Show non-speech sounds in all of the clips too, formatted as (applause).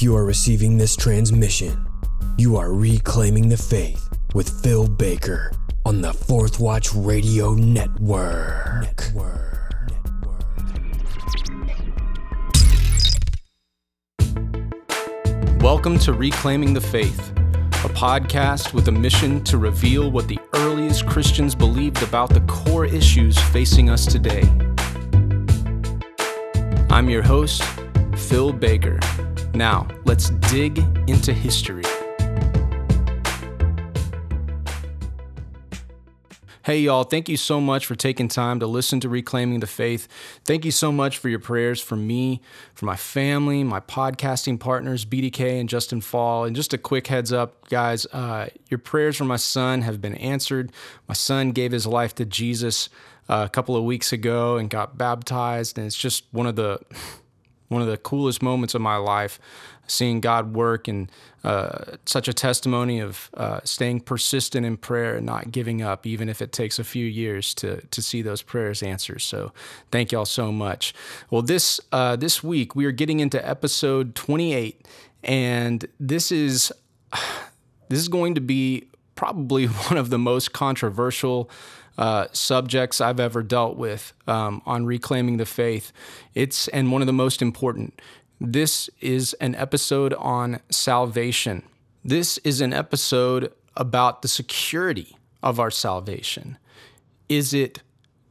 If you are receiving this transmission, you are reclaiming the faith with Phil Baker on the Fourth Watch Radio Network. Network. Welcome to Reclaiming the Faith, a podcast with a mission to reveal what the earliest Christians believed about the core issues facing us today. I'm your host, Phil Baker. Now, let's dig into history. Hey, y'all, thank you so much for taking time to listen to Reclaiming the Faith. Thank you so much for your prayers for me, for my family, my podcasting partners, BDK and Justin Fall. And just a quick heads up, guys, uh, your prayers for my son have been answered. My son gave his life to Jesus uh, a couple of weeks ago and got baptized. And it's just one of the one of the coolest moments of my life, seeing God work and uh, such a testimony of uh, staying persistent in prayer and not giving up, even if it takes a few years to to see those prayers answered. So, thank y'all so much. Well, this uh, this week we are getting into episode 28, and this is (sighs) this is going to be probably (laughs) one of the most controversial uh, subjects I've ever dealt with um, on reclaiming the faith. It's and one of the most important. This is an episode on salvation. This is an episode about the security of our salvation. Is it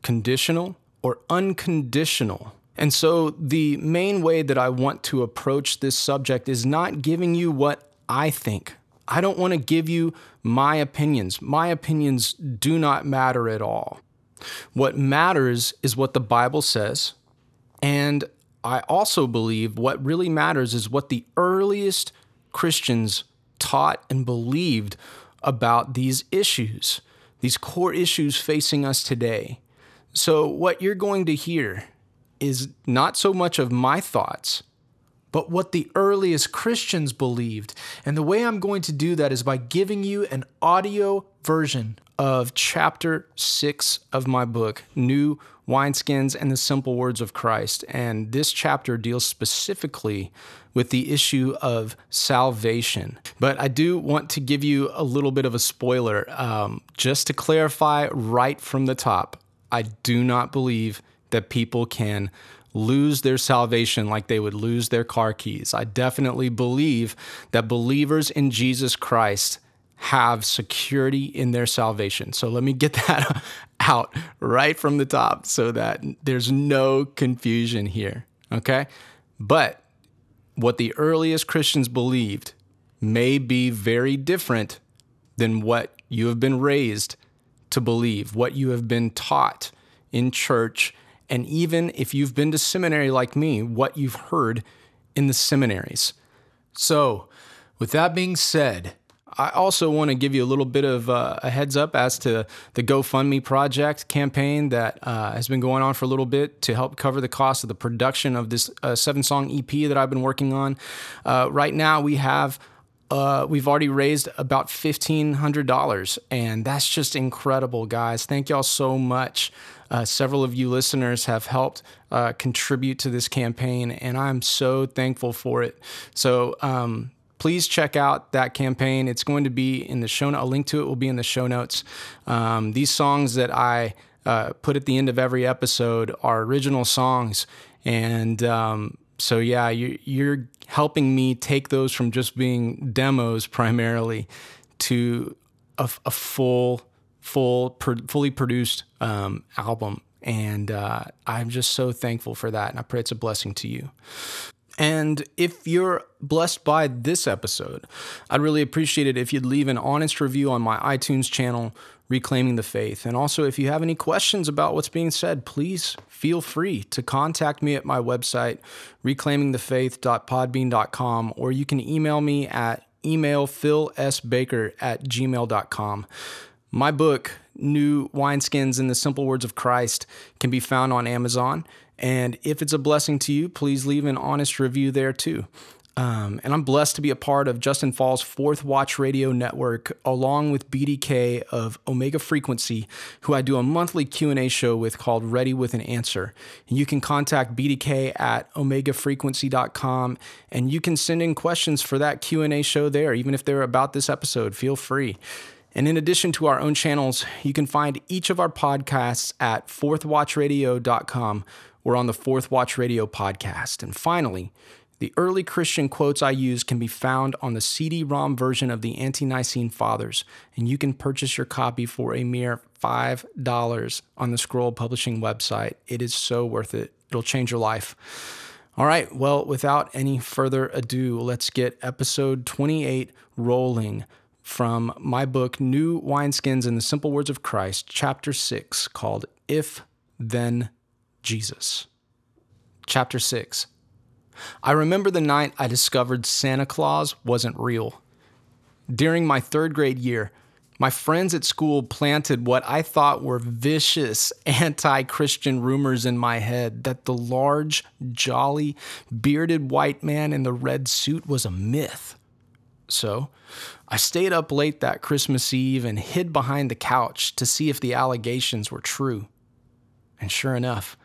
conditional or unconditional? And so, the main way that I want to approach this subject is not giving you what I think I don't want to give you my opinions. My opinions do not matter at all. What matters is what the Bible says. And I also believe what really matters is what the earliest Christians taught and believed about these issues, these core issues facing us today. So, what you're going to hear is not so much of my thoughts but what the earliest Christians believed. And the way I'm going to do that is by giving you an audio version of chapter six of my book, New Wineskins and the Simple Words of Christ. And this chapter deals specifically with the issue of salvation. But I do want to give you a little bit of a spoiler. Um, just to clarify right from the top, I do not believe that people can lose their salvation like they would lose their car keys. I definitely believe that believers in Jesus Christ have security in their salvation. So let me get (laughs) that out right from the top so that there's no confusion here. Okay? But what the earliest Christians believed may be very different than what you have been raised to believe, what you have been taught in church and even if you've been to seminary like me, what you've heard in the seminaries. So, with that being said, I also want to give you a little bit of uh, a heads up as to the GoFundMe project campaign that uh, has been going on for a little bit to help cover the cost of the production of this uh, seven song EP that I've been working on. Uh, right now, we have. Uh, we've already raised about $1,500, and that's just incredible, guys. Thank y'all so much. Uh, several of you listeners have helped uh, contribute to this campaign, and I'm so thankful for it. So, um, please check out that campaign. It's going to be in the show. A link to it will be in the show notes. Um, these songs that I uh, put at the end of every episode are original songs, and um, so yeah, you, you're helping me take those from just being demos primarily to a, a full full, fully produced um, album. And uh, I'm just so thankful for that. And I pray it's a blessing to you. And if you're blessed by this episode, I'd really appreciate it if you'd leave an honest review on my iTunes channel, Reclaiming the Faith. And also, if you have any questions about what's being said, please feel free to contact me at my website, reclaimingthefaith.podbean.com, or you can email me at email philsbaker at gmail.com. My book, New Wineskins in the Simple Words of Christ, can be found on Amazon. And if it's a blessing to you, please leave an honest review there too. Um, and I'm blessed to be a part of Justin Fall's Fourth Watch Radio Network, along with BDK of Omega Frequency, who I do a monthly Q&A show with called Ready with an Answer. And you can contact BDK at omegafrequency.com, and you can send in questions for that Q&A show there, even if they're about this episode. Feel free. And in addition to our own channels, you can find each of our podcasts at fourthwatchradio.com or on the Fourth Watch Radio podcast. And finally, the early Christian quotes I use can be found on the CD ROM version of the Ante Nicene Fathers, and you can purchase your copy for a mere $5 on the Scroll Publishing website. It is so worth it, it'll change your life. All right, well, without any further ado, let's get episode 28 rolling from my book, New Wineskins in the Simple Words of Christ, chapter 6, called If Then Jesus. Chapter 6 I remember the night I discovered Santa Claus wasn't real. During my third grade year, my friends at school planted what I thought were vicious anti Christian rumors in my head that the large, jolly, bearded white man in the red suit was a myth. So, I stayed up late that Christmas Eve and hid behind the couch to see if the allegations were true. And sure enough,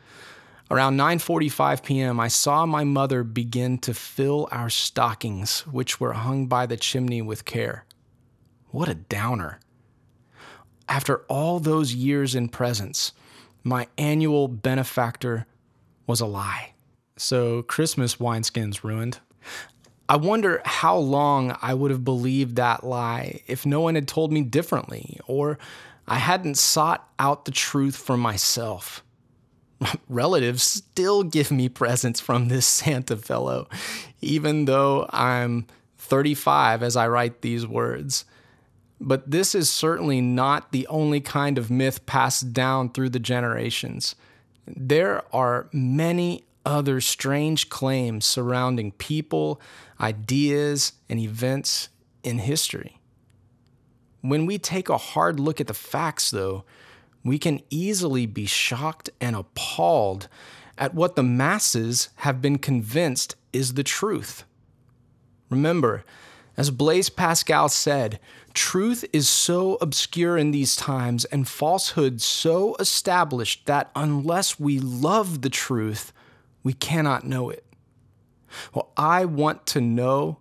Around 9:45 p.m., I saw my mother begin to fill our stockings, which were hung by the chimney with care. What a downer. After all those years in presence, my annual benefactor was a lie. So Christmas wineskins ruined. I wonder how long I would have believed that lie if no one had told me differently, or I hadn't sought out the truth for myself (laughs) relatives still give me presents from this Santa fellow, even though I'm 35 as I write these words. But this is certainly not the only kind of myth passed down through the generations. There are many other strange claims surrounding people, ideas, and events in history. When we take a hard look at the facts, though, we can easily be shocked and appalled at what the masses have been convinced is the truth. Remember, as Blaise Pascal said, truth is so obscure in these times and falsehood so established that unless we love the truth, we cannot know it. Well, I want to know,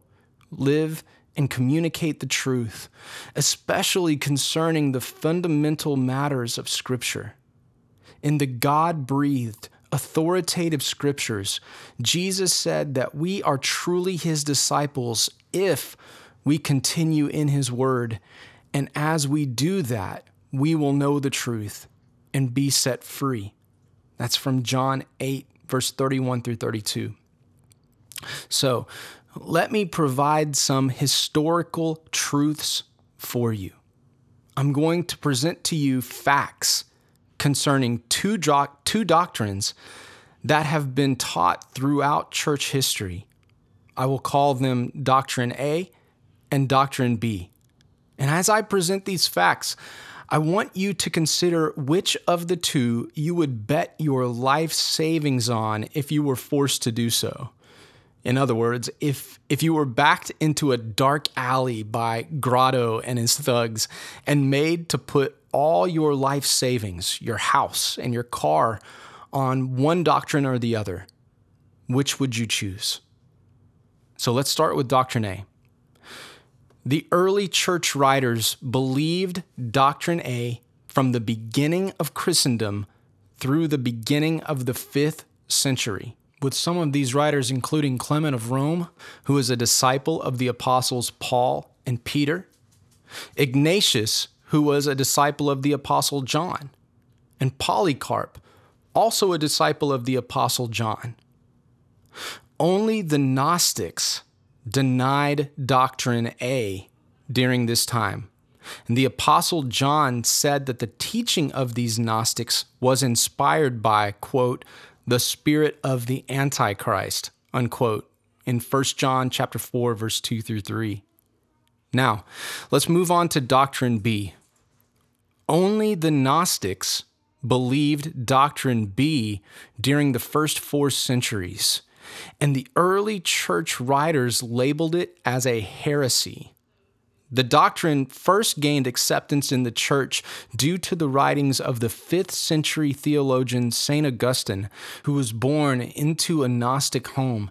live, and communicate the truth, especially concerning the fundamental matters of Scripture. In the God breathed, authoritative scriptures, Jesus said that we are truly his disciples if we continue in his word. And as we do that, we will know the truth and be set free. That's from John 8, verse 31 through 32. So, let me provide some historical truths for you. I'm going to present to you facts concerning two, two doctrines that have been taught throughout church history. I will call them Doctrine A and Doctrine B. And as I present these facts, I want you to consider which of the two you would bet your life savings on if you were forced to do so. In other words, if if you were backed into a dark alley by Grotto and his thugs and made to put all your life savings, your house and your car on one doctrine or the other, which would you choose? So let's start with Doctrine A. The early church writers believed Doctrine A from the beginning of Christendom through the beginning of the fifth century with some of these writers, including Clement of Rome, who is a disciple of the apostles Paul and Peter, Ignatius, who was a disciple of the apostle John, and Polycarp, also a disciple of the apostle John. Only the Gnostics denied doctrine A during this time. And the apostle John said that the teaching of these Gnostics was inspired by, quote, the spirit of the antichrist unquote in 1 john chapter 4 verse 2 through 3 now let's move on to doctrine b only the gnostics believed doctrine b during the first four centuries and the early church writers labeled it as a heresy. The doctrine first gained acceptance in the church due to the writings of the 5th century theologian St. Augustine, who was born into a Gnostic home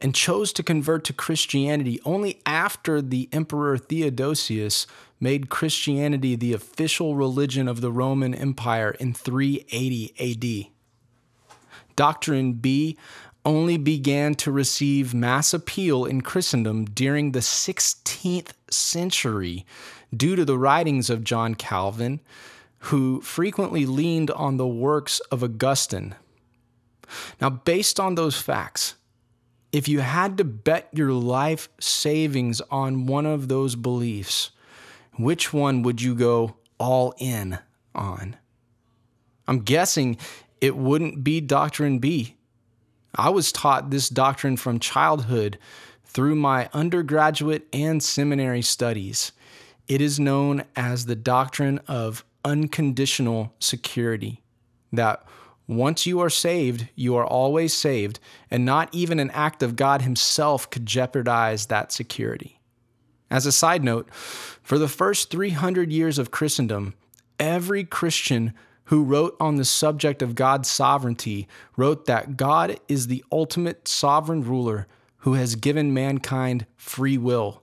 and chose to convert to Christianity only after the Emperor Theodosius made Christianity the official religion of the Roman Empire in 380 AD. Doctrine B only began to receive mass appeal in Christendom during the 16th century due to the writings of John Calvin, who frequently leaned on the works of Augustine. Now, based on those facts, if you had to bet your life savings on one of those beliefs, which one would you go all in on? I'm guessing it wouldn't be Doctrine B I was taught this doctrine from childhood through my undergraduate and seminary studies. It is known as the doctrine of unconditional security. That once you are saved, you are always saved, and not even an act of God Himself could jeopardize that security. As a side note, for the first 300 years of Christendom, every Christian who wrote on the subject of God's sovereignty, wrote that God is the ultimate sovereign ruler who has given mankind free will.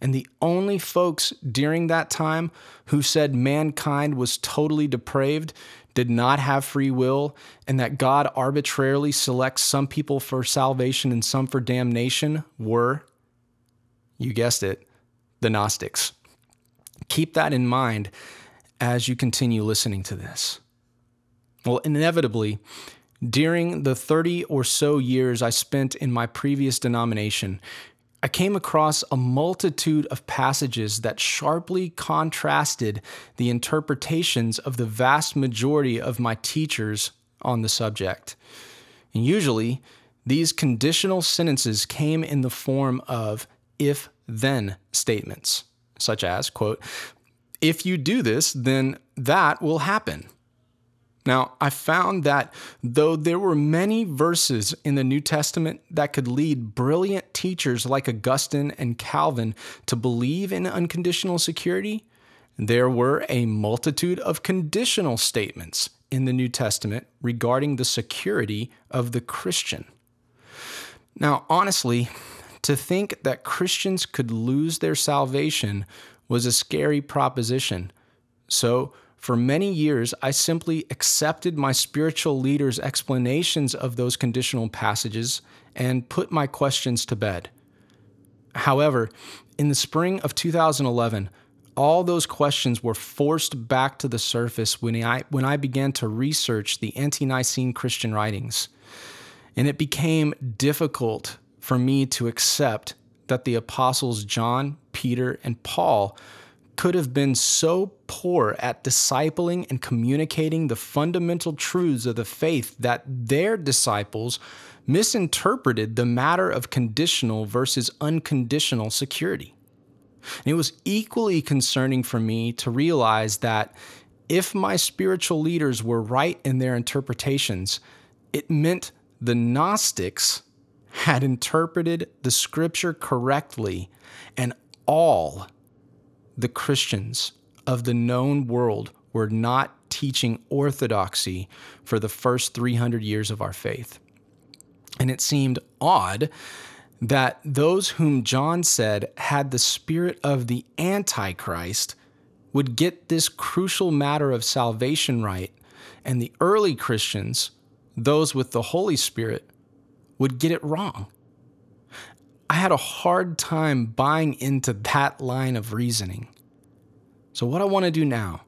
And the only folks during that time who said mankind was totally depraved, did not have free will, and that God arbitrarily selects some people for salvation and some for damnation were, you guessed it, the Gnostics. Keep that in mind as you continue listening to this? Well, inevitably, during the 30 or so years I spent in my previous denomination, I came across a multitude of passages that sharply contrasted the interpretations of the vast majority of my teachers on the subject. And usually, these conditional sentences came in the form of if then statements, such as, quote, if you do this, then that will happen. Now, I found that though there were many verses in the New Testament that could lead brilliant teachers like Augustine and Calvin to believe in unconditional security, there were a multitude of conditional statements in the New Testament regarding the security of the Christian. Now, honestly, to think that Christians could lose their salvation was a scary proposition. So, for many years, I simply accepted my spiritual leader's explanations of those conditional passages and put my questions to bed. However, in the spring of 2011, all those questions were forced back to the surface when I, when I began to research the Ante Nicene Christian writings. And it became difficult for me to accept that the apostles John, Peter, and Paul could have been so poor at discipling and communicating the fundamental truths of the faith that their disciples misinterpreted the matter of conditional versus unconditional security. And it was equally concerning for me to realize that if my spiritual leaders were right in their interpretations, it meant the Gnostics had interpreted the scripture correctly, and all the Christians of the known world were not teaching orthodoxy for the first 300 years of our faith. And it seemed odd that those whom John said had the spirit of the Antichrist would get this crucial matter of salvation right, and the early Christians, those with the Holy Spirit, would get it wrong. I had a hard time buying into that line of reasoning. So, what I want to do now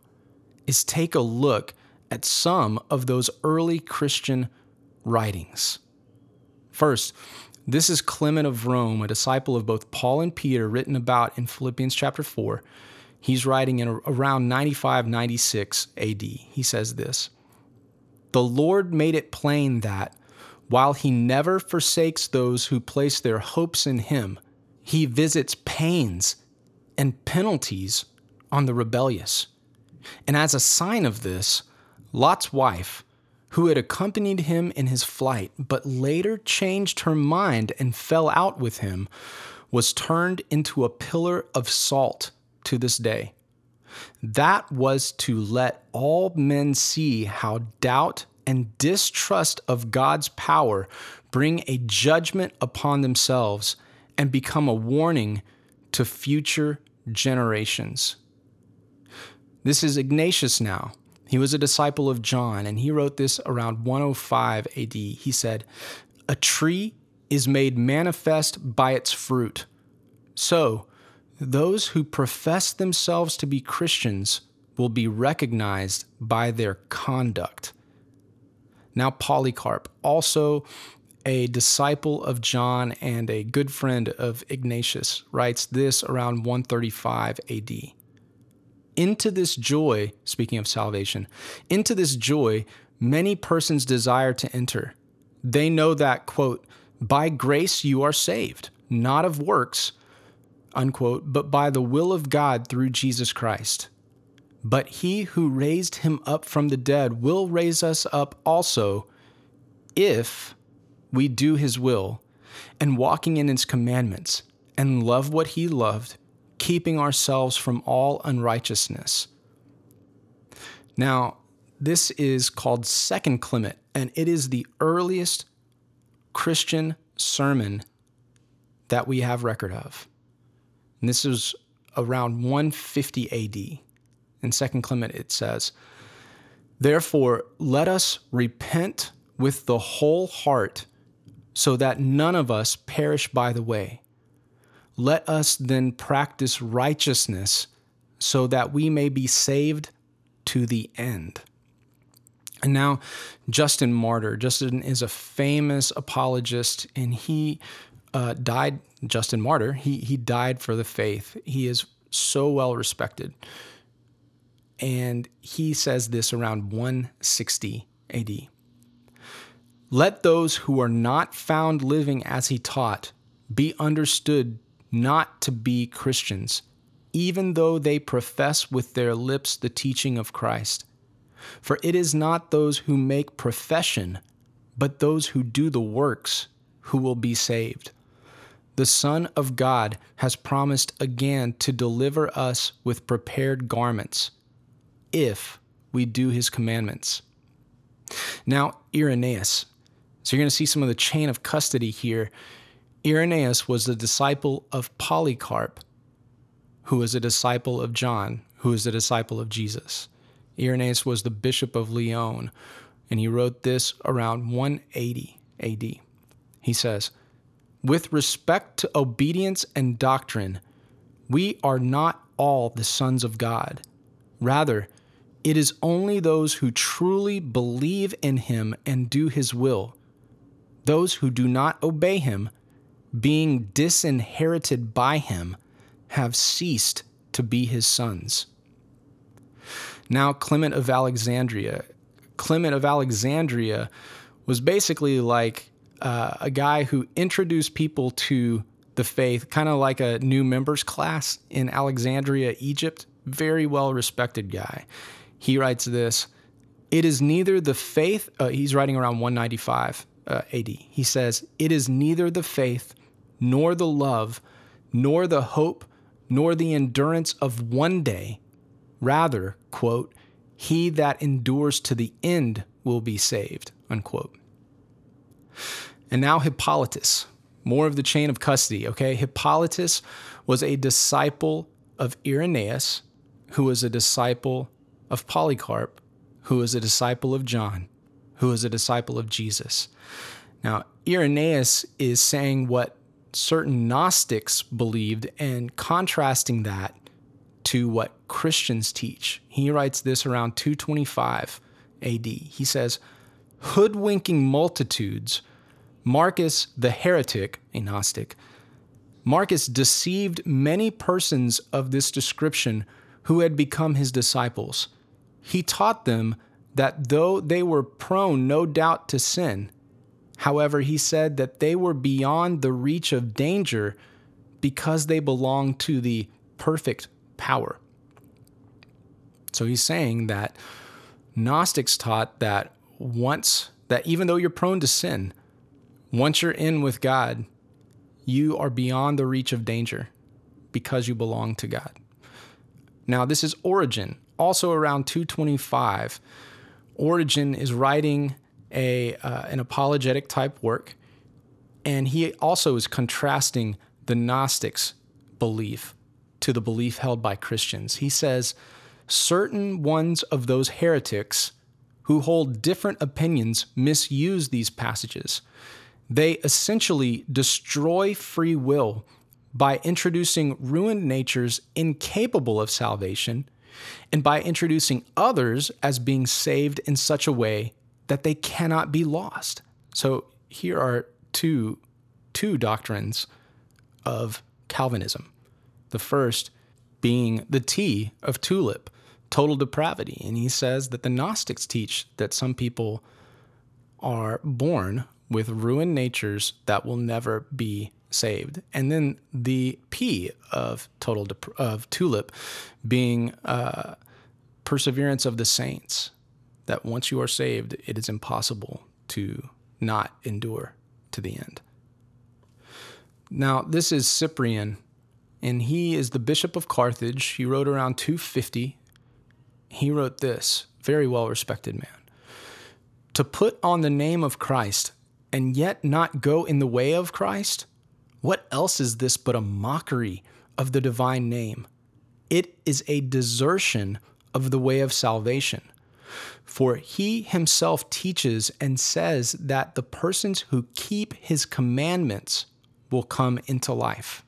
is take a look at some of those early Christian writings. First, this is Clement of Rome, a disciple of both Paul and Peter, written about in Philippians chapter 4. He's writing in around 95 96 AD. He says this The Lord made it plain that while he never forsakes those who place their hopes in him, he visits pains and penalties on the rebellious. And as a sign of this, Lot's wife, who had accompanied him in his flight, but later changed her mind and fell out with him, was turned into a pillar of salt to this day. That was to let all men see how doubt and distrust of God's power bring a judgment upon themselves and become a warning to future generations. This is Ignatius now. He was a disciple of John, and he wrote this around 105 AD. He said, A tree is made manifest by its fruit. So, those who profess themselves to be Christians will be recognized by their conduct. Now, Polycarp, also a disciple of John and a good friend of Ignatius, writes this around 135 AD. Into this joy, speaking of salvation, into this joy, many persons desire to enter. They know that, quote, by grace you are saved, not of works, unquote, but by the will of God through Jesus Christ. But he who raised him up from the dead will raise us up also if we do his will and walking in his commandments and love what he loved, keeping ourselves from all unrighteousness. Now, this is called Second Clement, and it is the earliest Christian sermon that we have record of. And this is around 150 AD. In Second Clement, it says, Therefore, let us repent with the whole heart so that none of us perish by the way. Let us then practice righteousness so that we may be saved to the end. And now, Justin Martyr. Justin is a famous apologist, and he uh, died. Justin Martyr. He he died for the faith. He is so well respected, and he says this around 160 A.D. Let those who are not found living as he taught be understood not to be Christians, even though they profess with their lips the teaching of Christ. For it is not those who make profession, but those who do the works who will be saved. The Son of God has promised again to deliver us with prepared garments, if we do his commandments. Now, Irenaeus, so you're going to see some of the chain of custody here. Irenaeus was the disciple of Polycarp, who was a disciple of John, who was a disciple of Jesus. Irenaeus was the bishop of Lyon, and he wrote this around 180 AD. He says, With respect to obedience and doctrine, we are not all the sons of God. Rather, it is only those who truly believe in him and do his will those who do not obey him, being disinherited by him, have ceased to be his sons. Now, Clement of Alexandria. Clement of Alexandria was basically like uh, a guy who introduced people to the faith, kind of like a new members class in Alexandria, Egypt. Very well respected guy. He writes this It is neither the faith, uh, he's writing around 195 uh, AD. He says, It is neither the faith, nor the love, nor the hope, nor the endurance of one day. Rather, quote, he that endures to the end will be saved, unquote. And now Hippolytus, more of the chain of custody, okay? Hippolytus was a disciple of Irenaeus, who was a disciple of Polycarp, who was a disciple of John who was a disciple of Jesus. Now, Irenaeus is saying what certain Gnostics believed and contrasting that to what Christians teach. He writes this around 225 AD. He says, Hoodwinking multitudes, Marcus the heretic, a Gnostic, Marcus deceived many persons of this description who had become his disciples. He taught them that though they were prone, no doubt, to sin, however, he said that they were beyond the reach of danger because they belonged to the perfect power. So he's saying that Gnostics taught that once that even though you're prone to sin, once you're in with God, you are beyond the reach of danger because you belong to God. Now, this is Origen, also around 225. Origen is writing a uh, an apologetic type work, and he also is contrasting the Gnostics' belief to the belief held by Christians. He says certain ones of those heretics who hold different opinions misuse these passages. They essentially destroy free will by introducing ruined natures incapable of salvation and by introducing others as being saved in such a way that they cannot be lost. So here are two two doctrines of Calvinism. The first being the T of tulip, total depravity. And he says that the Gnostics teach that some people are born with ruined natures that will never be saved. And then the P of total dep- of tulip being uh, perseverance of the saints, that once you are saved, it is impossible to not endure to the end. Now, this is Cyprian, and he is the Bishop of Carthage. He wrote around 250. He wrote this, very well respected man. To put on the name of Christ and yet not go in the way of Christ? What else is this but a mockery of the divine name? It is a desertion of the way of salvation. For he himself teaches and says that the persons who keep his commandments will come into life.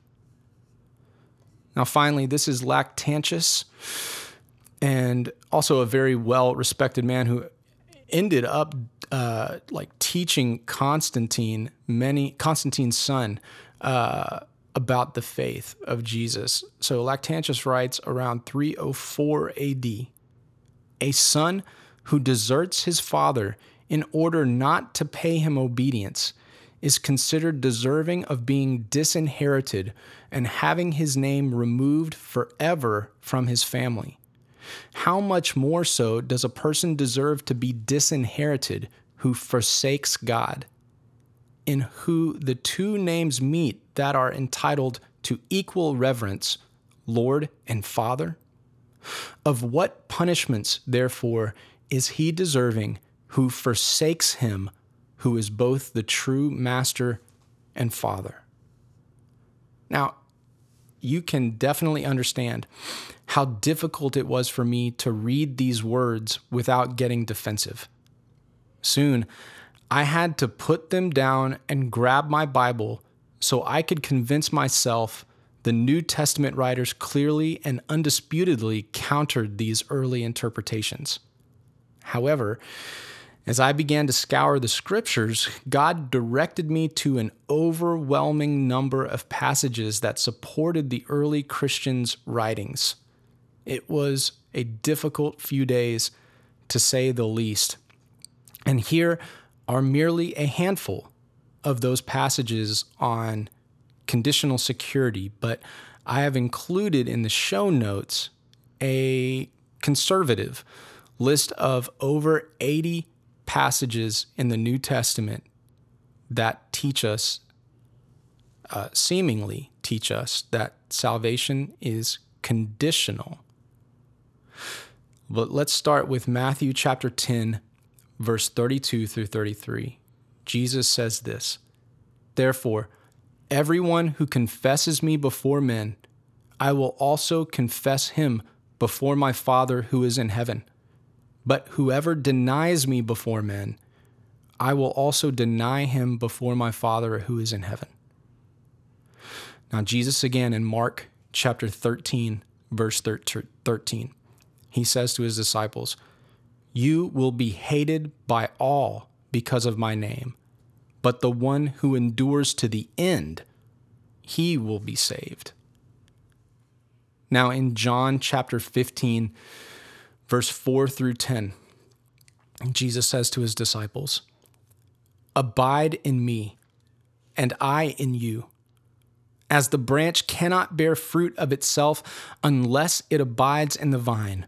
Now, finally, this is Lactantius, and also a very well respected man who ended up uh, like teaching Constantine, many Constantine's son, uh, about the faith of Jesus. So Lactantius writes around 304 AD, a son who deserts his father in order not to pay him obedience is considered deserving of being disinherited and having his name removed forever from his family. How much more so does a person deserve to be disinherited who forsakes God, in who the two names meet that are entitled to equal reverence, Lord and Father? Of what punishments, therefore, is he deserving who forsakes him who is both the true master and father. Now, you can definitely understand how difficult it was for me to read these words without getting defensive. Soon, I had to put them down and grab my Bible so I could convince myself the New Testament writers clearly and undisputedly countered these early interpretations. However, as I began to scour the scriptures, God directed me to an overwhelming number of passages that supported the early Christians' writings. It was a difficult few days, to say the least. And here are merely a handful of those passages on conditional security, but I have included in the show notes a conservative list of over 80 passages in the New Testament that teach us, uh, seemingly teach us, that salvation is conditional. But let's start with Matthew chapter 10, verse 32 through 33. Jesus says this Therefore, everyone who confesses me before men, I will also confess him before my Father who is in heaven. But whoever denies me before men, I will also deny him before my Father who is in heaven. Now, Jesus again in Mark chapter 13, verse 13, he says to his disciples, You will be hated by all because of my name, but the one who endures to the end, he will be saved. Now, in John chapter 15, verse 4 through 10, Jesus says to his disciples, Abide in me, and I in you. As the branch cannot bear fruit of itself unless it abides in the vine,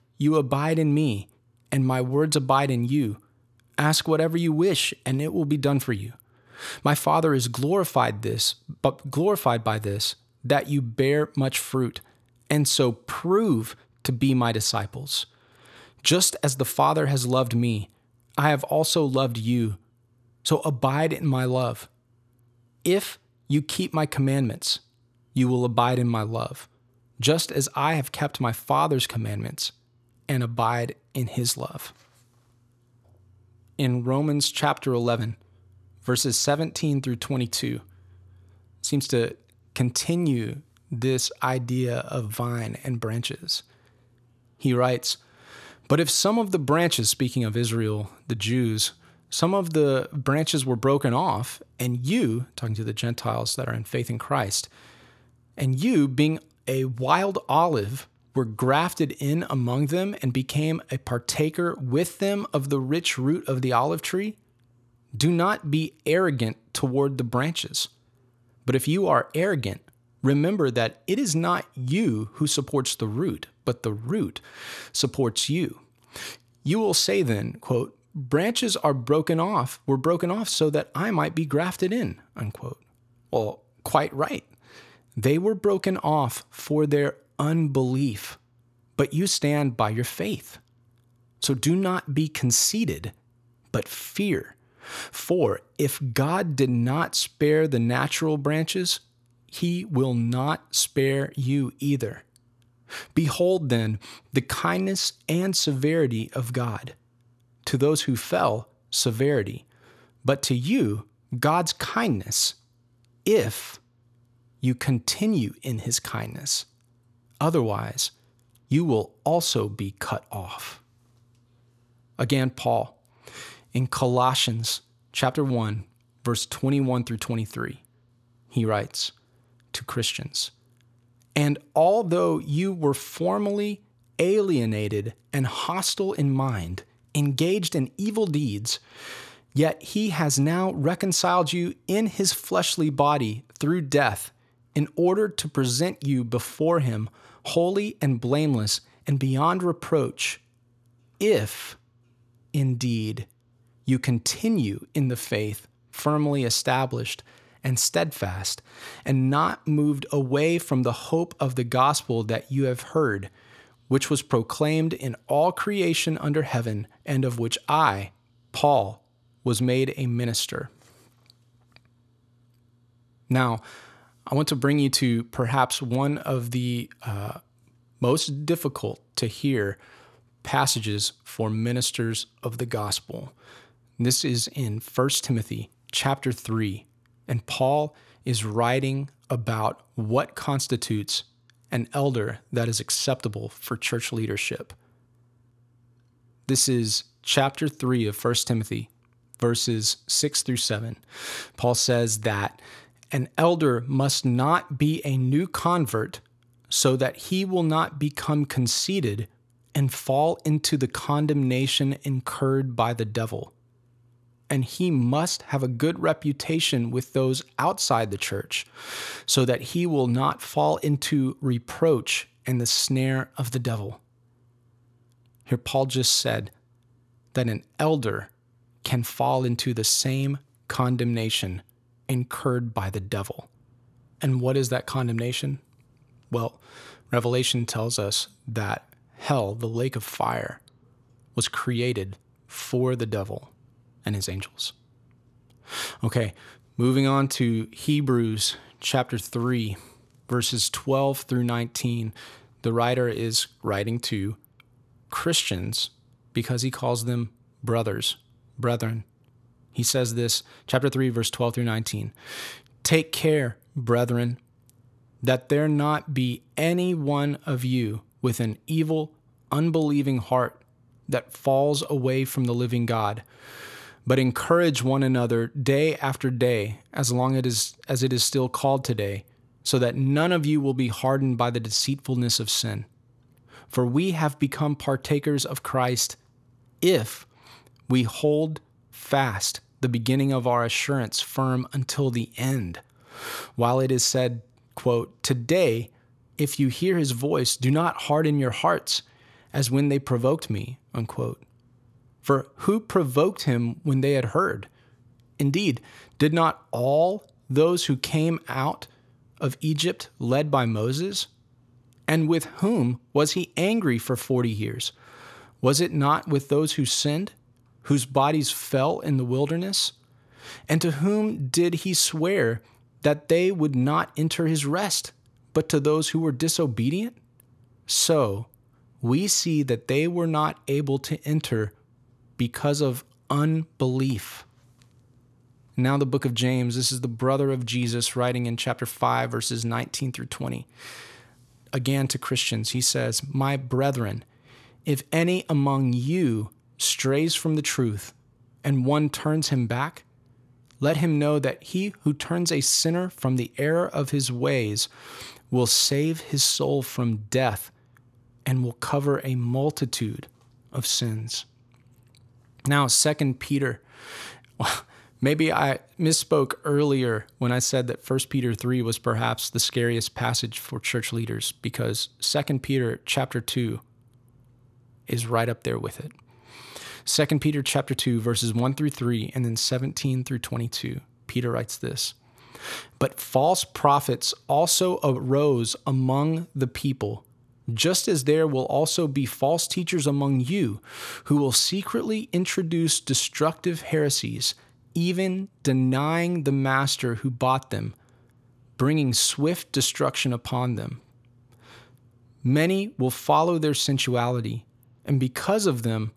you abide in me, and my words abide in you, ask whatever you wish, and it will be done for you. My Father is glorified this, but glorified by this, that you bear much fruit, and so prove to be my disciples. Just as the Father has loved me, I have also loved you. So abide in my love. If you keep my commandments, you will abide in my love, just as I have kept my Father's commandments and abide in his love. In Romans chapter 11, verses 17 through 22, seems to continue this idea of vine and branches. He writes, But if some of the branches, speaking of Israel, the Jews, some of the branches were broken off, and you, talking to the Gentiles that are in faith in Christ, and you, being a wild olive, were grafted in among them and became a partaker with them of the rich root of the olive tree? Do not be arrogant toward the branches. But if you are arrogant, remember that it is not you who supports the root, but the root supports you. You will say then, quote, branches are broken off, were broken off so that I might be grafted in, unquote. Well, quite right. They were broken off for their unbelief, but you stand by your faith. So do not be conceited, but fear. For if God did not spare the natural branches, he will not spare you either. Behold, then, the kindness and severity of God. To those who fell, severity, but to you, God's kindness, if you continue in his kindness. Otherwise, you will also be cut off. Again, Paul, in Colossians chapter 1, verse 21 through 23, he writes to Christians, And although you were formerly alienated and hostile in mind, engaged in evil deeds, yet he has now reconciled you in his fleshly body through death in order to present you before him holy and blameless and beyond reproach, if indeed you continue in the faith firmly established and steadfast, and not moved away from the hope of the gospel that you have heard, which was proclaimed in all creation under heaven, and of which I, Paul, was made a minister. Now, I want to bring you to perhaps one of the uh, most difficult to hear passages for ministers of the gospel. This is in 1 Timothy chapter 3, and Paul is writing about what constitutes an elder that is acceptable for church leadership. This is chapter 3 of 1 Timothy, verses 6 through 7. Paul says that an elder must not be a new convert so that he will not become conceited and fall into the condemnation incurred by the devil. And he must have a good reputation with those outside the church so that he will not fall into reproach and the snare of the devil. Here, Paul just said that an elder can fall into the same condemnation incurred by the devil. And what is that condemnation? Well, Revelation tells us that hell, the lake of fire, was created for the devil and his angels. Okay, moving on to Hebrews chapter 3, verses 12 through 19. The writer is writing to Christians because he calls them brothers, brethren. He says this, chapter 3, verse 12 through 19. Take care, brethren, that there not be any one of you with an evil, unbelieving heart that falls away from the living God, but encourage one another day after day, as long it is, as it is still called today, so that none of you will be hardened by the deceitfulness of sin. For we have become partakers of Christ if we hold fast the beginning of our assurance firm until the end. While it is said, quote, Today, if you hear his voice, do not harden your hearts as when they provoked me, unquote. For who provoked him when they had heard? Indeed, did not all those who came out of Egypt led by Moses? And with whom was he angry for forty years? Was it not with those who sinned, whose bodies fell in the wilderness? And to whom did he swear that they would not enter his rest, but to those who were disobedient? So we see that they were not able to enter because of unbelief. Now, the book of James, this is the brother of Jesus writing in chapter 5, verses 19 through 20. Again, to Christians, he says, My brethren, if any among you strays from the truth and one turns him back, let him know that he who turns a sinner from the error of his ways will save his soul from death and will cover a multitude of sins. Now, Second Peter. (laughs) Maybe I misspoke earlier when I said that 1 Peter 3 was perhaps the scariest passage for church leaders because 2 Peter chapter 2 is right up there with it. 2 Peter chapter 2 verses 1 through 3 and then 17 through 22. Peter writes this: But false prophets also arose among the people just as there will also be false teachers among you who will secretly introduce destructive heresies, even denying the master who bought them, bringing swift destruction upon them. Many will follow their sensuality, and because of them,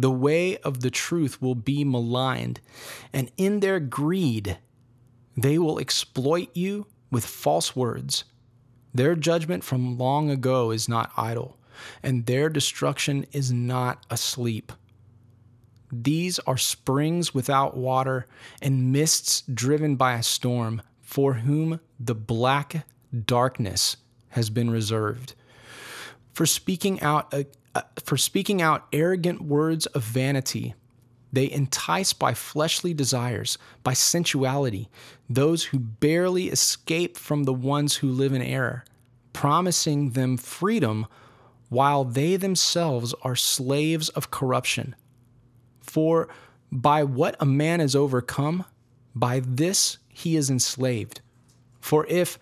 the way of the truth will be maligned, and in their greed, they will exploit you with false words their judgment from long ago is not idle, and their destruction is not asleep. These are springs without water and mists driven by a storm, for whom the black darkness has been reserved. For speaking out, uh, for speaking out arrogant words of vanity, they entice by fleshly desires, by sensuality, those who barely escape from the ones who live in error, promising them freedom while they themselves are slaves of corruption. For by what a man is overcome, by this he is enslaved. For if,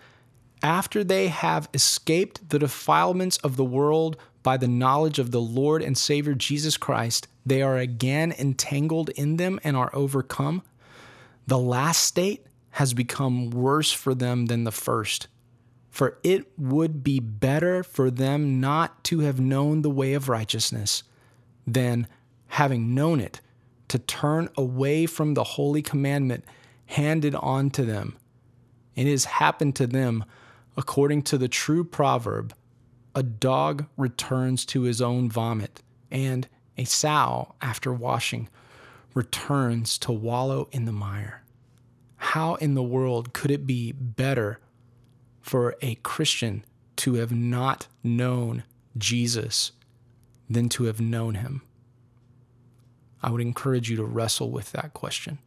after they have escaped the defilements of the world by the knowledge of the Lord and Savior Jesus Christ, they are again entangled in them and are overcome. The last state has become worse for them than the first. For it would be better for them not to have known the way of righteousness than, having known it, to turn away from the holy commandment handed on to them. It has happened to them according to the true proverb a dog returns to his own vomit, and a sow, after washing, returns to wallow in the mire. How in the world could it be better for a Christian to have not known Jesus than to have known him? I would encourage you to wrestle with that question.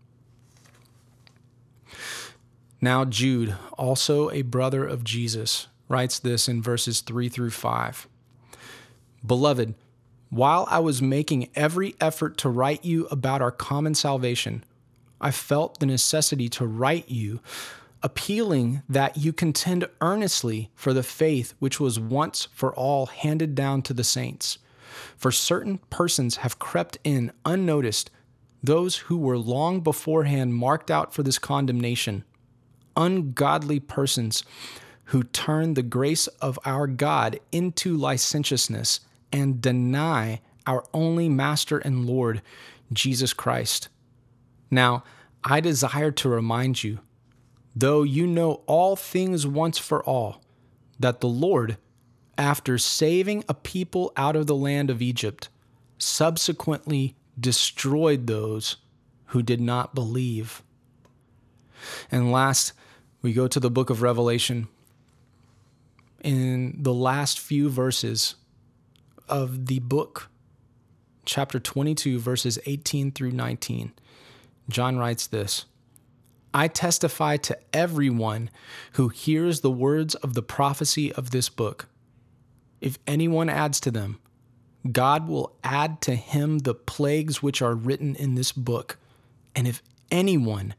Now, Jude, also a brother of Jesus, writes this in verses 3 through 5. Beloved, while I was making every effort to write you about our common salvation, I felt the necessity to write you, appealing that you contend earnestly for the faith which was once for all handed down to the saints. For certain persons have crept in unnoticed, those who were long beforehand marked out for this condemnation, ungodly persons who turn the grace of our God into licentiousness and deny our only Master and Lord, Jesus Christ. Now, I desire to remind you, though you know all things once for all, that the Lord, after saving a people out of the land of Egypt, subsequently destroyed those who did not believe. And last, we go to the book of Revelation. In the last few verses of the book, chapter 22, verses 18 through 19, John writes this I testify to everyone who hears the words of the prophecy of this book. If anyone adds to them, God will add to him the plagues which are written in this book. And if anyone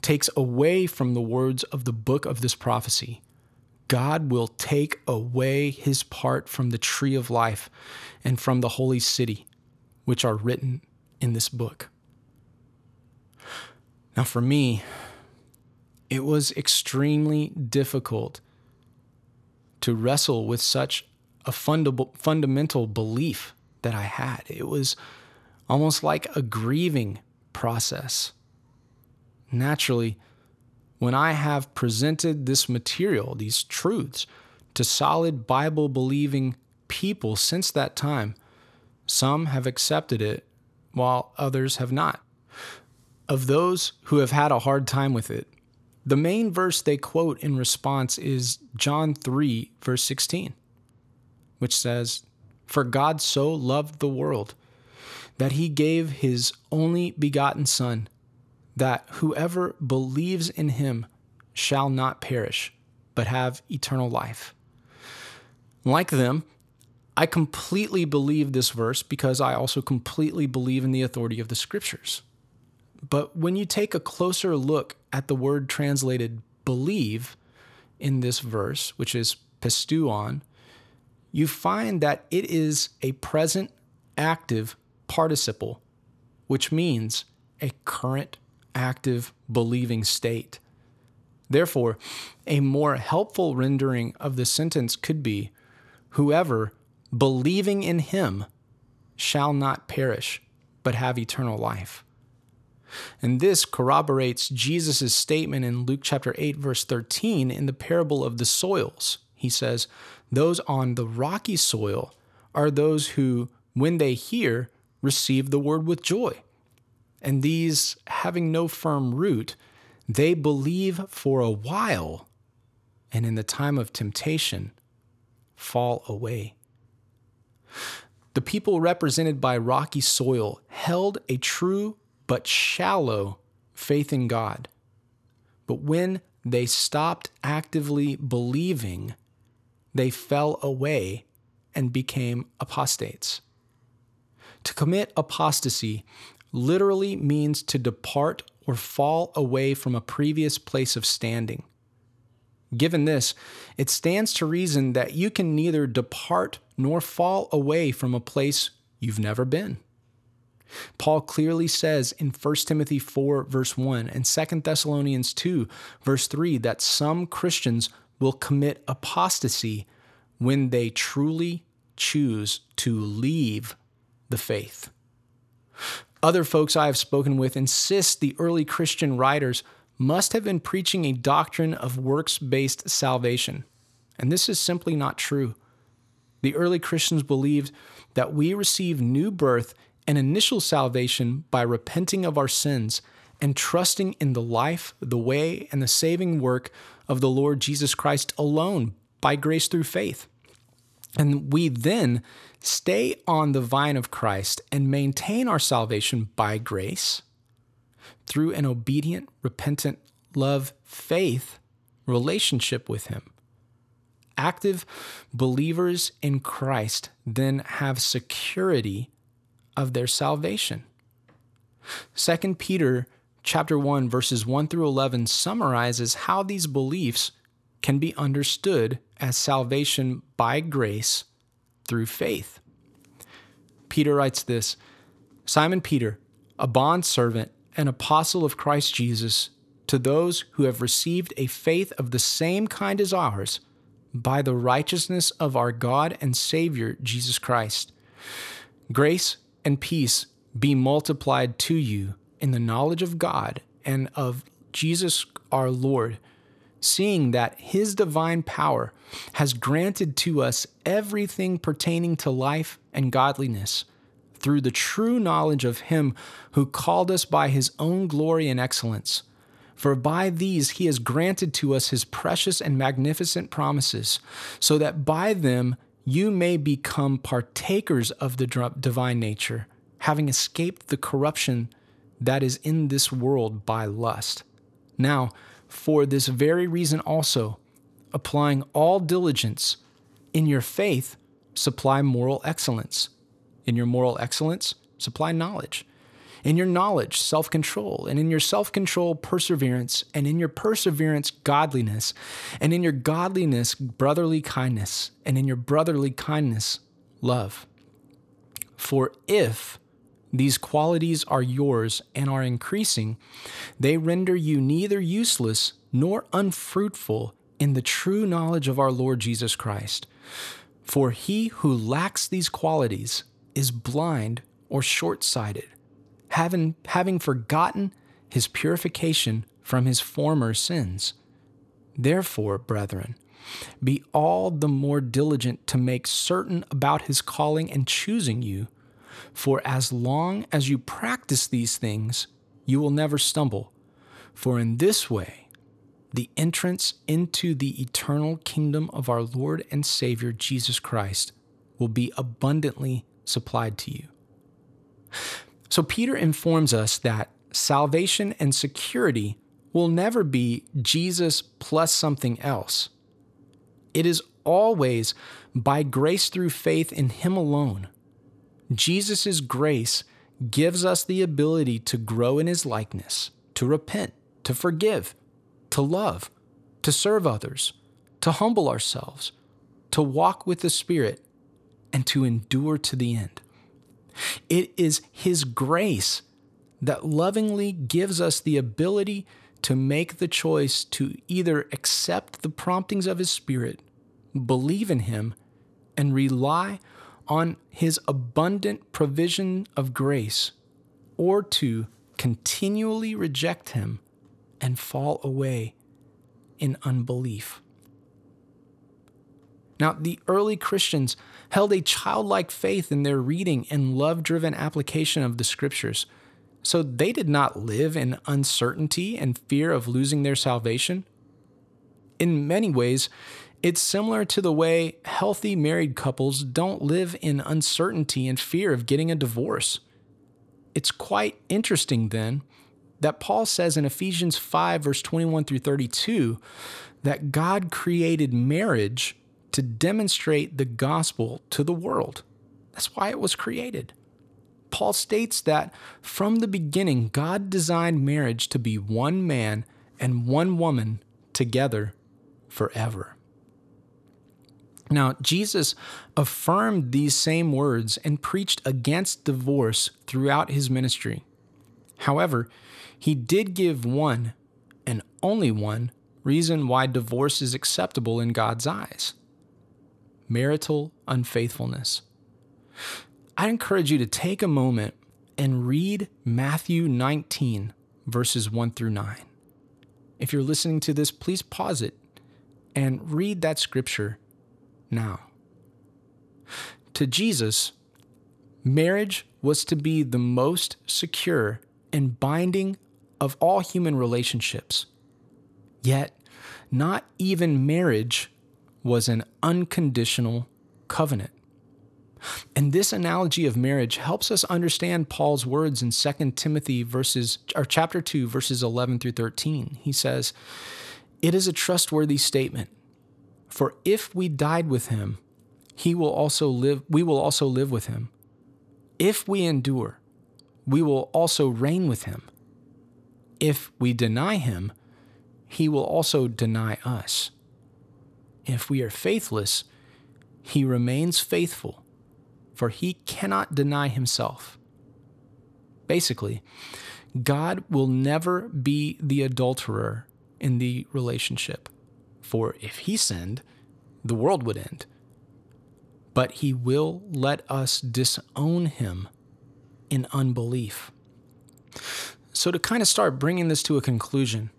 takes away from the words of the book of this prophecy, God will take away his part from the tree of life and from the holy city, which are written in this book. Now, for me, it was extremely difficult to wrestle with such a fundamental belief that I had. It was almost like a grieving process. Naturally, when I have presented this material, these truths, to solid Bible believing people since that time, some have accepted it while others have not. Of those who have had a hard time with it, the main verse they quote in response is John 3, verse 16, which says, For God so loved the world that he gave his only begotten Son, that whoever believes in him shall not perish, but have eternal life. Like them, I completely believe this verse because I also completely believe in the authority of the scriptures. But when you take a closer look at the word translated believe in this verse, which is pisteuon, you find that it is a present active participle, which means a current active believing state. Therefore, a more helpful rendering of the sentence could be Whoever, believing in him, shall not perish, but have eternal life. And this corroborates Jesus' statement in Luke chapter 8, verse 13, in the parable of the soils. He says, Those on the rocky soil are those who, when they hear, receive the word with joy. And these, having no firm root, they believe for a while, and in the time of temptation, fall away. The people represented by rocky soil held a true but shallow faith in God. But when they stopped actively believing, they fell away and became apostates. To commit apostasy literally means to depart or fall away from a previous place of standing. Given this, it stands to reason that you can neither depart nor fall away from a place you've never been. Paul clearly says in 1 Timothy 4, verse 1, and 2 Thessalonians 2, verse 3, that some Christians will commit apostasy when they truly choose to leave the faith. Other folks I have spoken with insist the early Christian writers must have been preaching a doctrine of works based salvation. And this is simply not true. The early Christians believed that we receive new birth and initial salvation by repenting of our sins and trusting in the life, the way, and the saving work of the Lord Jesus Christ alone by grace through faith. And we then stay on the vine of Christ and maintain our salvation by grace through an obedient, repentant, love, faith relationship with Him. Active believers in Christ then have security of their salvation. 2 Peter chapter 1 verses 1 through 11 summarizes how these beliefs can be understood as salvation by grace through faith. Peter writes this Simon Peter, a bondservant and apostle of Christ Jesus, to those who have received a faith of the same kind as ours, by the righteousness of our God and Savior Jesus Christ. Grace and peace be multiplied to you in the knowledge of God and of Jesus our Lord, seeing that his divine power has granted to us everything pertaining to life and godliness through the true knowledge of Him who called us by His own glory and excellence. For by these He has granted to us His precious and magnificent promises, so that by them you may become partakers of the divine nature, having escaped the corruption that is in this world by lust. Now, for this very reason also, applying all diligence, in your faith, supply moral excellence. In your moral excellence, supply knowledge. In your knowledge, self control. And in your self control, perseverance. And in your perseverance, godliness. And in your godliness, brotherly kindness. And in your brotherly kindness, love. For if these qualities are yours and are increasing, they render you neither useless nor unfruitful in the true knowledge of our Lord Jesus Christ. For he who lacks these qualities is blind or short sighted, having, having forgotten his purification from his former sins. Therefore, brethren, be all the more diligent to make certain about his calling and choosing you. For as long as you practice these things, you will never stumble. For in this way, the entrance into the eternal kingdom of our Lord and Savior Jesus Christ will be abundantly supplied to you. So, Peter informs us that salvation and security will never be Jesus plus something else. It is always by grace through faith in Him alone. Jesus' grace gives us the ability to grow in His likeness, to repent, to forgive, to love, to serve others, to humble ourselves, to walk with the Spirit, and to endure to the end. It is His grace that lovingly gives us the ability to make the choice to either accept the promptings of His Spirit, believe in Him, and rely on His abundant provision of grace, or to continually reject Him and fall away in unbelief. Now, the early Christians held a childlike faith in their reading and love driven application of the scriptures. So they did not live in uncertainty and fear of losing their salvation. In many ways, it's similar to the way healthy married couples don't live in uncertainty and fear of getting a divorce. It's quite interesting then that Paul says in Ephesians 5, verse 21 through 32, that God created marriage to demonstrate the gospel to the world. That's why it was created. Paul states that from the beginning, God designed marriage to be one man and one woman together forever. Now, Jesus affirmed these same words and preached against divorce throughout his ministry. However, he did give one, and only one, reason why divorce is acceptable in God's eyes marital unfaithfulness. I encourage you to take a moment and read Matthew 19, verses 1 through 9. If you're listening to this, please pause it and read that scripture now. To Jesus, marriage was to be the most secure and binding of all human relationships. Yet, not even marriage was an unconditional covenant. And this analogy of marriage helps us understand Paul's words in 2 Timothy verses or chapter 2 verses 11 through 13. He says, "It is a trustworthy statement, for if we died with him, he will also live we will also live with him. If we endure, we will also reign with him. If we deny him, he will also deny us. If we are faithless, he remains faithful, for he cannot deny himself. Basically, God will never be the adulterer in the relationship, for if he sinned, the world would end. But he will let us disown him in unbelief. So, to kind of start bringing this to a conclusion,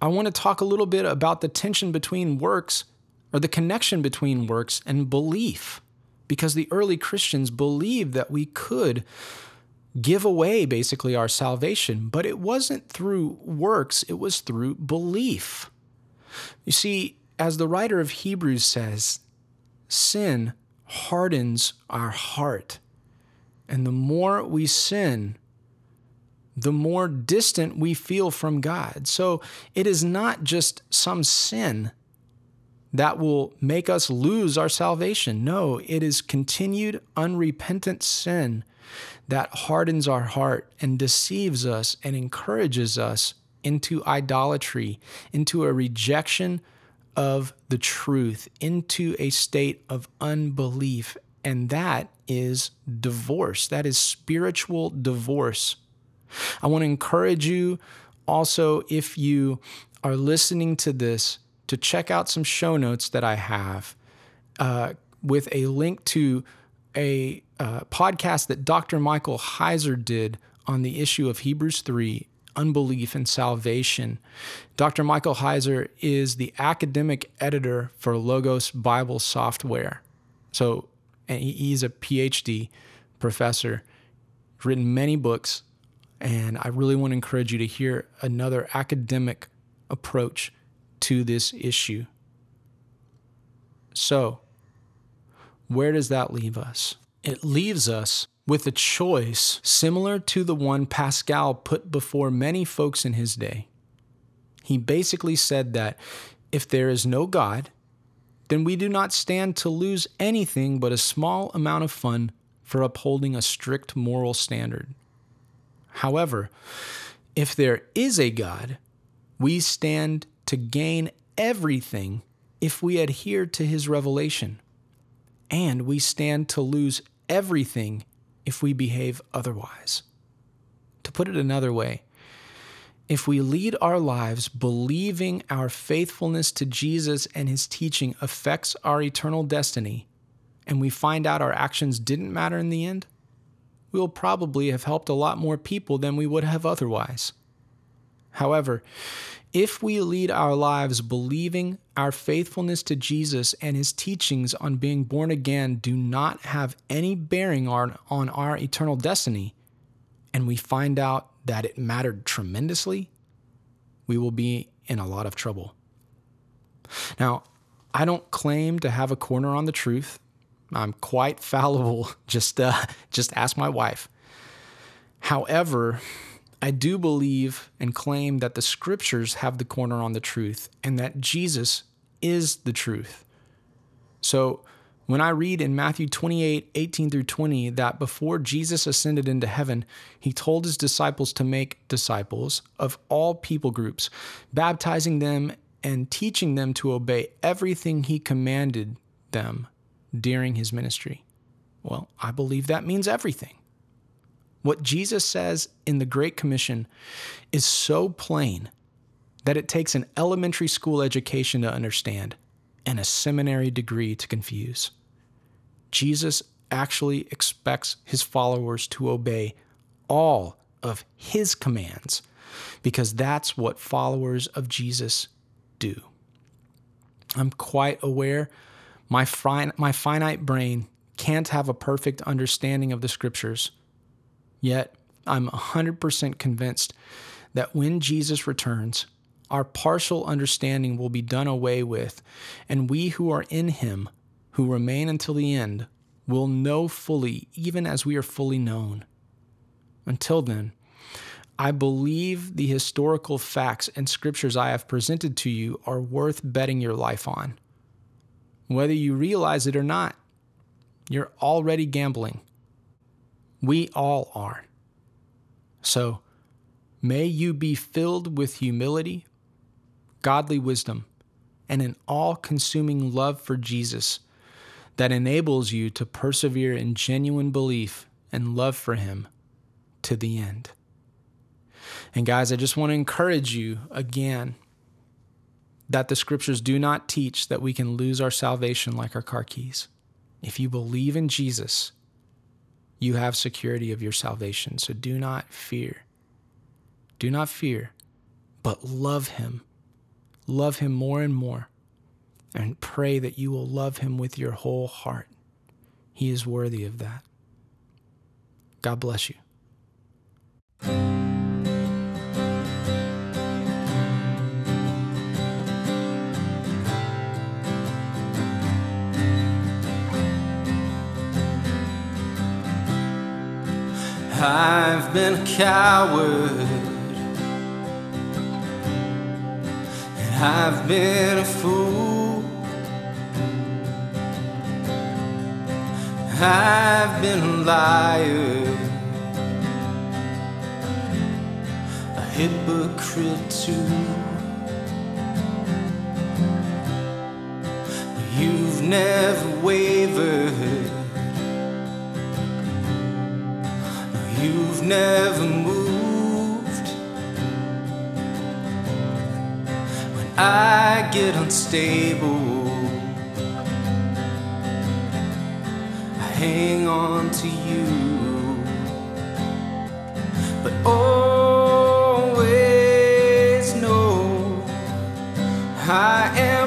I want to talk a little bit about the tension between works or the connection between works and belief. because the early Christians believed that we could give away basically our salvation, but it wasn't through works, it was through belief. You see, as the writer of Hebrews says, sin hardens our heart. And the more we sin, the more distant we feel from God. So it is not just some sin that will make us lose our salvation. No, it is continued unrepentant sin that hardens our heart and deceives us and encourages us into idolatry, into a rejection of the truth, into a state of unbelief. And that is divorce. That is spiritual divorce. I want to encourage you also, if you are listening to this, to check out some show notes that I have uh, with a link to a uh, podcast that Dr. Michael Heiser did on the issue of Hebrews 3 unbelief and salvation. Dr. Michael Heiser is the academic editor for Logos Bible Software. So, and he's a PhD professor, written many books, and I really want to encourage you to hear another academic approach to this issue. So, where does that leave us? It leaves us with a choice similar to the one Pascal put before many folks in his day. He basically said that if there is no God, then we do not stand to lose anything but a small amount of fun for upholding a strict moral standard. However, if there is a God, we stand to gain everything if we adhere to his revelation, and we stand to lose everything if we behave otherwise. To put it another way, if we lead our lives believing our faithfulness to Jesus and his teaching affects our eternal destiny, and we find out our actions didn't matter in the end, we'll probably have helped a lot more people than we would have otherwise. However, if we lead our lives believing our faithfulness to Jesus and his teachings on being born again do not have any bearing on, on our eternal destiny, and we find out that it mattered tremendously, we will be in a lot of trouble. Now, I don't claim to have a corner on the truth. I'm quite fallible. (laughs) Just, uh, just ask my wife. However, I do believe and claim that the scriptures have the corner on the truth and that Jesus is the truth. So when I read in Matthew 28 18 through 20 that before Jesus ascended into heaven, he told his disciples to make disciples of all people groups, baptizing them and teaching them to obey everything he commanded them during his ministry. Well, I believe that means everything. What Jesus says in the Great Commission is so plain that it takes an elementary school education to understand and a seminary degree to confuse. Jesus actually expects his followers to obey all of his commands because that's what followers of Jesus do. I'm quite aware my, fi- my finite brain can't have a perfect understanding of the scriptures Yet, I'm 100% convinced that when Jesus returns, our partial understanding will be done away with, and we who are in him, who remain until the end, will know fully, even as we are fully known. Until then, I believe the historical facts and scriptures I have presented to you are worth betting your life on. Whether you realize it or not, you're already gambling. We all are. So, may you be filled with humility, godly wisdom, and an all consuming love for Jesus that enables you to persevere in genuine belief and love for Him to the end. And, guys, I just want to encourage you again that the scriptures do not teach that we can lose our salvation like our car keys. If you believe in Jesus, you have security of your salvation. So do not fear. Do not fear, but love him. Love him more and more. And pray that you will love him with your whole heart. He is worthy of that. God bless you. I've been a coward and I've been a fool. I've been a liar, a hypocrite too. You've never wavered. You've never moved when I get unstable. I hang on to you, but always know I am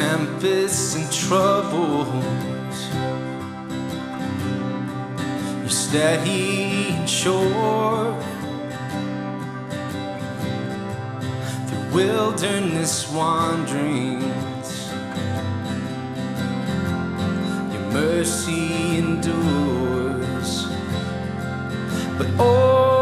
tempests and troubles. Steady and sure through wilderness wanderings. Your mercy endures, but oh.